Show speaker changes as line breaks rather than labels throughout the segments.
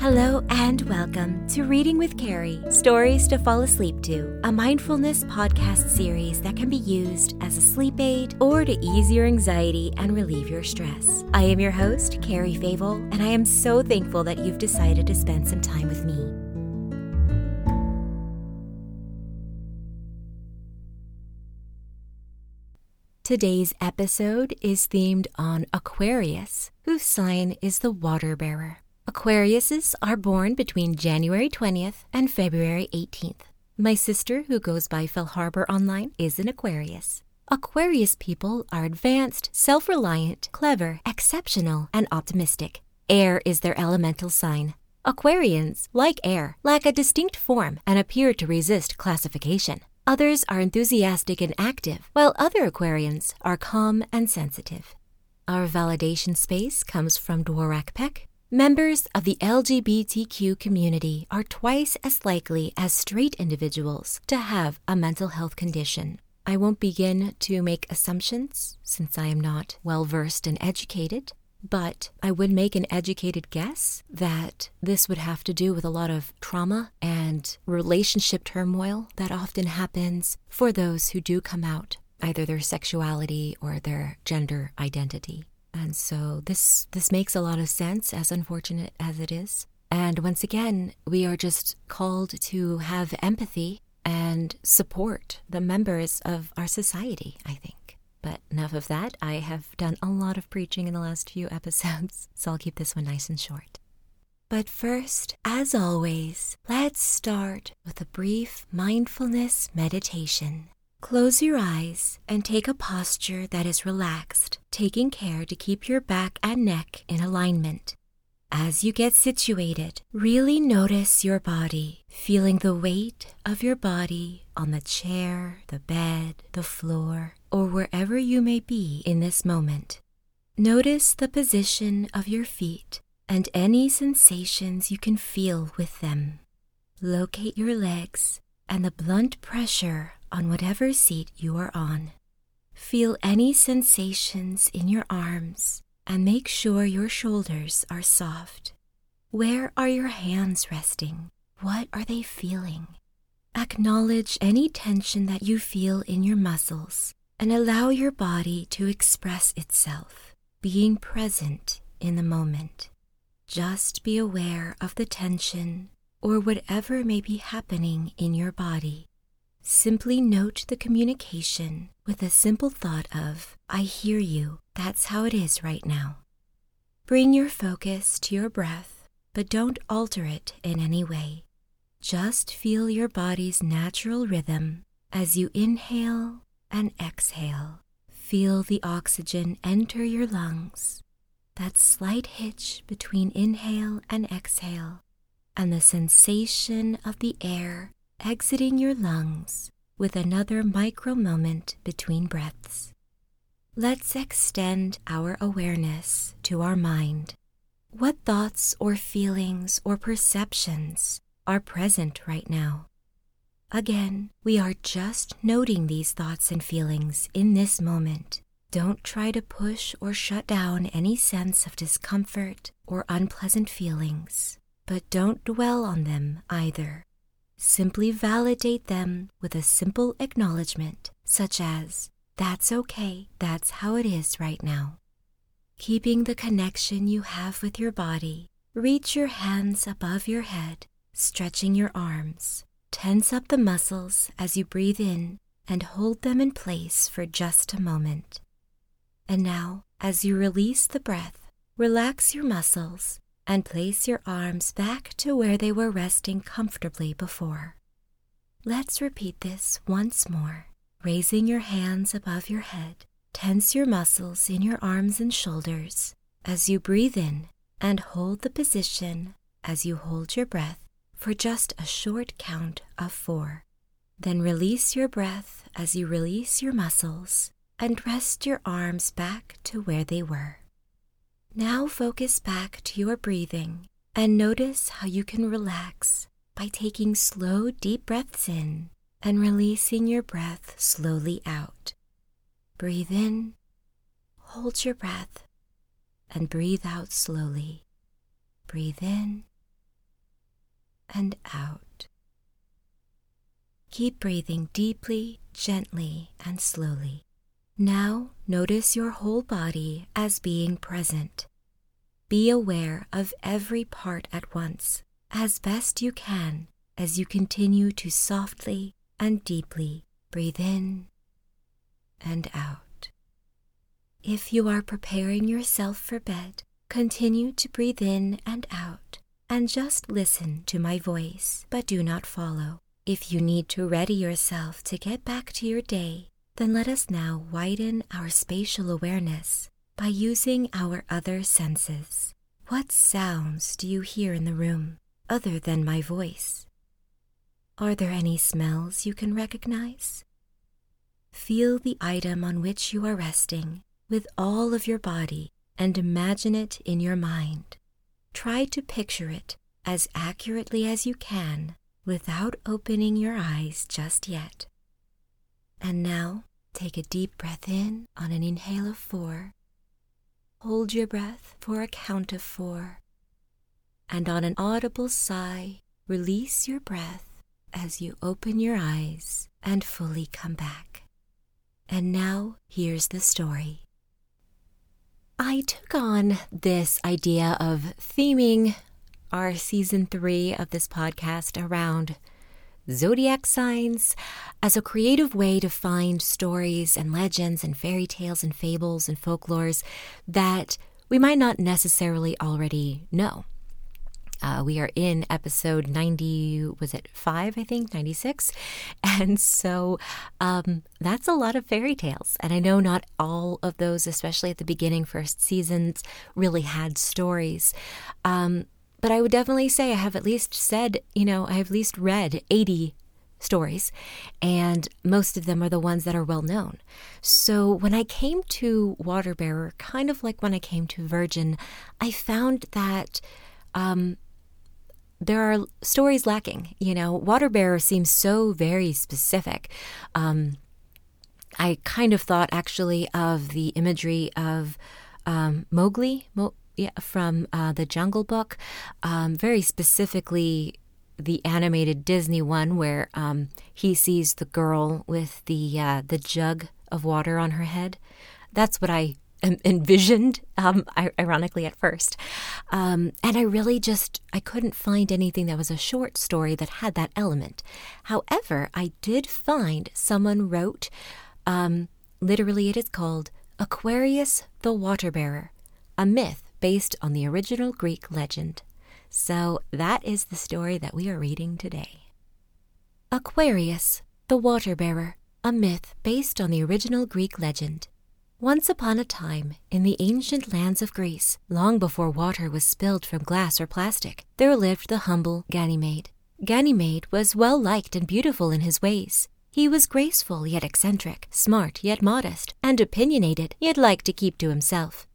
Hello and welcome to Reading with Carrie Stories to Fall Asleep to, a mindfulness podcast series that can be used as a sleep aid or to ease your anxiety and relieve your stress. I am your host, Carrie Favel, and I am so thankful that you've decided to spend some time with me. Today's episode is themed on Aquarius, whose sign is the water bearer. Aquariuses are born between January 20th and February 18th. My sister, who goes by Phil Harbor online, is an Aquarius. Aquarius people are advanced, self reliant, clever, exceptional, and optimistic. Air is their elemental sign. Aquarians, like air, lack a distinct form and appear to resist classification. Others are enthusiastic and active, while other Aquarians are calm and sensitive. Our validation space comes from Dworak Peck, Members of the LGBTQ community are twice as likely as straight individuals to have a mental health condition. I won't begin to make assumptions since I am not well versed and educated, but I would make an educated guess that this would have to do with a lot of trauma and relationship turmoil that often happens for those who do come out, either their sexuality or their gender identity. And so this this makes a lot of sense as unfortunate as it is. And once again, we are just called to have empathy and support the members of our society, I think. But enough of that. I have done a lot of preaching in the last few episodes, so I'll keep this one nice and short. But first, as always, let's start with a brief mindfulness meditation. Close your eyes and take a posture that is relaxed, taking care to keep your back and neck in alignment. As you get situated, really notice your body, feeling the weight of your body on the chair, the bed, the floor, or wherever you may be in this moment. Notice the position of your feet and any sensations you can feel with them. Locate your legs and the blunt pressure on whatever seat you are on. Feel any sensations in your arms and make sure your shoulders are soft. Where are your hands resting? What are they feeling? Acknowledge any tension that you feel in your muscles and allow your body to express itself, being present in the moment. Just be aware of the tension or whatever may be happening in your body. Simply note the communication with a simple thought of, I hear you, that's how it is right now. Bring your focus to your breath, but don't alter it in any way. Just feel your body's natural rhythm as you inhale and exhale. Feel the oxygen enter your lungs. That slight hitch between inhale and exhale, and the sensation of the air exiting your lungs with another micro moment between breaths. Let's extend our awareness to our mind. What thoughts or feelings or perceptions are present right now? Again, we are just noting these thoughts and feelings in this moment. Don't try to push or shut down any sense of discomfort or unpleasant feelings, but don't dwell on them either. Simply validate them with a simple acknowledgement, such as, That's okay, that's how it is right now. Keeping the connection you have with your body, reach your hands above your head, stretching your arms. Tense up the muscles as you breathe in and hold them in place for just a moment. And now, as you release the breath, relax your muscles and place your arms back to where they were resting comfortably before. Let's repeat this once more. Raising your hands above your head, tense your muscles in your arms and shoulders as you breathe in and hold the position as you hold your breath for just a short count of four. Then release your breath as you release your muscles and rest your arms back to where they were. Now focus back to your breathing and notice how you can relax by taking slow, deep breaths in and releasing your breath slowly out. Breathe in, hold your breath, and breathe out slowly. Breathe in and out. Keep breathing deeply, gently, and slowly. Now notice your whole body as being present. Be aware of every part at once, as best you can, as you continue to softly and deeply breathe in and out. If you are preparing yourself for bed, continue to breathe in and out and just listen to my voice, but do not follow. If you need to ready yourself to get back to your day, then let us now widen our spatial awareness by using our other senses. What sounds do you hear in the room other than my voice? Are there any smells you can recognize? Feel the item on which you are resting with all of your body and imagine it in your mind. Try to picture it as accurately as you can without opening your eyes just yet. And now take a deep breath in on an inhale of four. Hold your breath for a count of four. And on an audible sigh, release your breath as you open your eyes and fully come back. And now here's the story. I took on this idea of theming our season three of this podcast around zodiac signs as a creative way to find stories and legends and fairy tales and fables and folklores that we might not necessarily already know. Uh, we are in episode 90, was it five, I think, 96? And so um, that's a lot of fairy tales. And I know not all of those, especially at the beginning, first seasons, really had stories. Um, but I would definitely say I have at least said, you know, I have at least read 80 stories, and most of them are the ones that are well known. So when I came to Water Bearer, kind of like when I came to Virgin, I found that um, there are stories lacking. You know, Water Bearer seems so very specific. Um, I kind of thought actually of the imagery of um, Mowgli Mo- yeah, from uh, the Jungle Book, um, very specifically the animated Disney one where um, he sees the girl with the uh, the jug of water on her head. That's what I envisioned, um, ironically at first. Um, and I really just I couldn't find anything that was a short story that had that element. However, I did find someone wrote, um, literally, it is called Aquarius the Water Bearer, a myth based on the original Greek legend. So that is the story that we are reading today. Aquarius the Water Bearer, a myth based on the original Greek legend. Once upon a time, in the ancient lands of Greece, long before water was spilled from glass or plastic, there lived the humble Ganymede. Ganymede was well liked and beautiful in his ways. He was graceful yet eccentric, smart yet modest, and opinionated yet liked to keep to himself.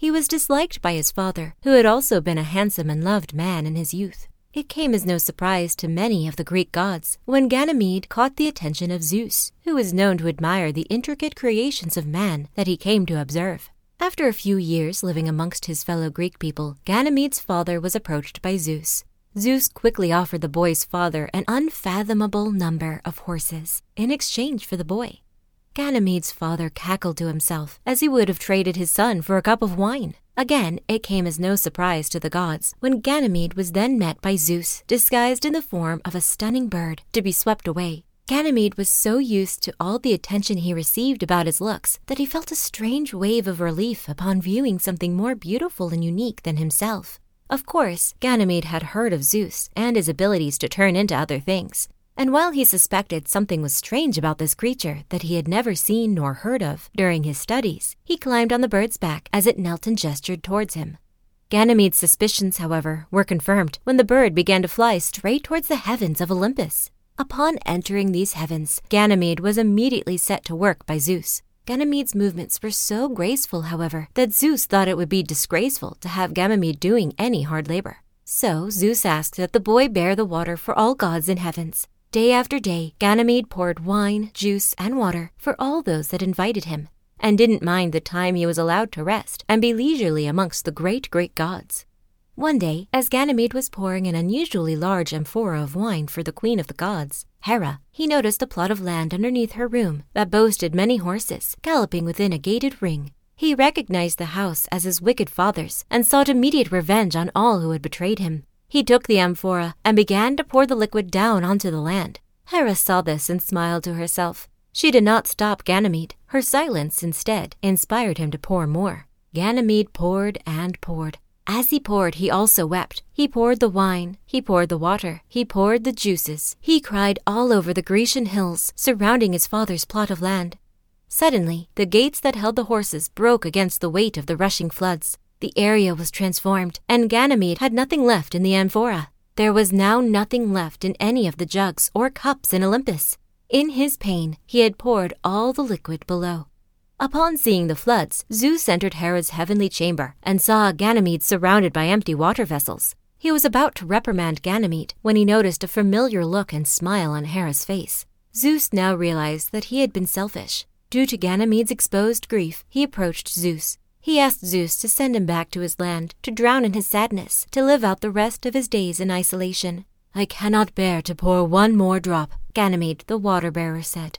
He was disliked by his father, who had also been a handsome and loved man in his youth. It came as no surprise to many of the Greek gods when Ganymede caught the attention of Zeus, who was known to admire the intricate creations of man that he came to observe. After a few years living amongst his fellow Greek people, Ganymede's father was approached by Zeus. Zeus quickly offered the boy's father an unfathomable number of horses in exchange for the boy. Ganymede's father cackled to himself as he would have traded his son for a cup of wine. Again, it came as no surprise to the gods when Ganymede was then met by Zeus, disguised in the form of a stunning bird, to be swept away. Ganymede was so used to all the attention he received about his looks that he felt a strange wave of relief upon viewing something more beautiful and unique than himself. Of course, Ganymede had heard of Zeus and his abilities to turn into other things, and while he suspected something was strange about this creature that he had never seen nor heard of during his studies, he climbed on the bird's back as it knelt and gestured towards him. Ganymede's suspicions, however, were confirmed when the bird began to fly straight towards the heavens of Olympus. Upon entering these heavens, Ganymede was immediately set to work by Zeus. Ganymede's movements were so graceful, however, that Zeus thought it would be disgraceful to have Ganymede doing any hard labor. So Zeus asked that the boy bear the water for all gods in heavens, Day after day, Ganymede poured wine, juice, and water for all those that invited him, and didn't mind the time he was allowed to rest and be leisurely amongst the great Greek gods. One day, as Ganymede was pouring an unusually large amphora of wine for the queen of the gods, Hera, he noticed a plot of land underneath her room that boasted many horses galloping within a gated ring. He recognized the house as his wicked father's and sought immediate revenge on all who had betrayed him. He took the amphora and began to pour the liquid down onto the land. Hera saw this and smiled to herself. She did not stop Ganymede. Her silence, instead, inspired him to pour more. Ganymede poured and poured. As he poured, he also wept. He poured the wine, he poured the water, he poured the juices. He cried all over the Grecian hills surrounding his father's plot of land. Suddenly, the gates that held the horses broke against the weight of the rushing floods. The area was transformed, and Ganymede had nothing left in the amphora. There was now nothing left in any of the jugs or cups in Olympus. In his pain, he had poured all the liquid below. Upon seeing the floods, Zeus entered Hera's heavenly chamber and saw Ganymede surrounded by empty water vessels. He was about to reprimand Ganymede when he noticed a familiar look and smile on Hera's face. Zeus now realized that he had been selfish. Due to Ganymede's exposed grief, he approached Zeus. He asked Zeus to send him back to his land, to drown in his sadness, to live out the rest of his days in isolation. I cannot bear to pour one more drop, Ganymede, the water bearer, said.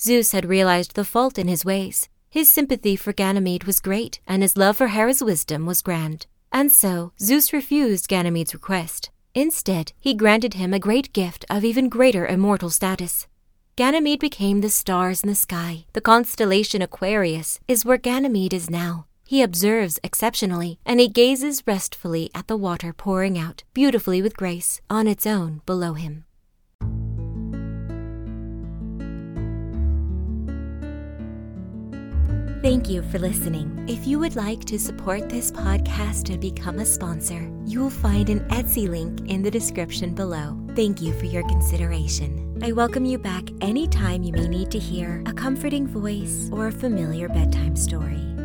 Zeus had realized the fault in his ways. His sympathy for Ganymede was great, and his love for Hera's wisdom was grand. And so Zeus refused Ganymede's request. Instead, he granted him a great gift of even greater immortal status. Ganymede became the stars in the sky. The constellation Aquarius is where Ganymede is now. He observes exceptionally, and he gazes restfully at the water pouring out, beautifully with grace, on its own below him. Thank you for listening. If you would like to support this podcast and become a sponsor, you will find an Etsy link in the description below. Thank you for your consideration. I welcome you back anytime you may need to hear a comforting voice or a familiar bedtime story.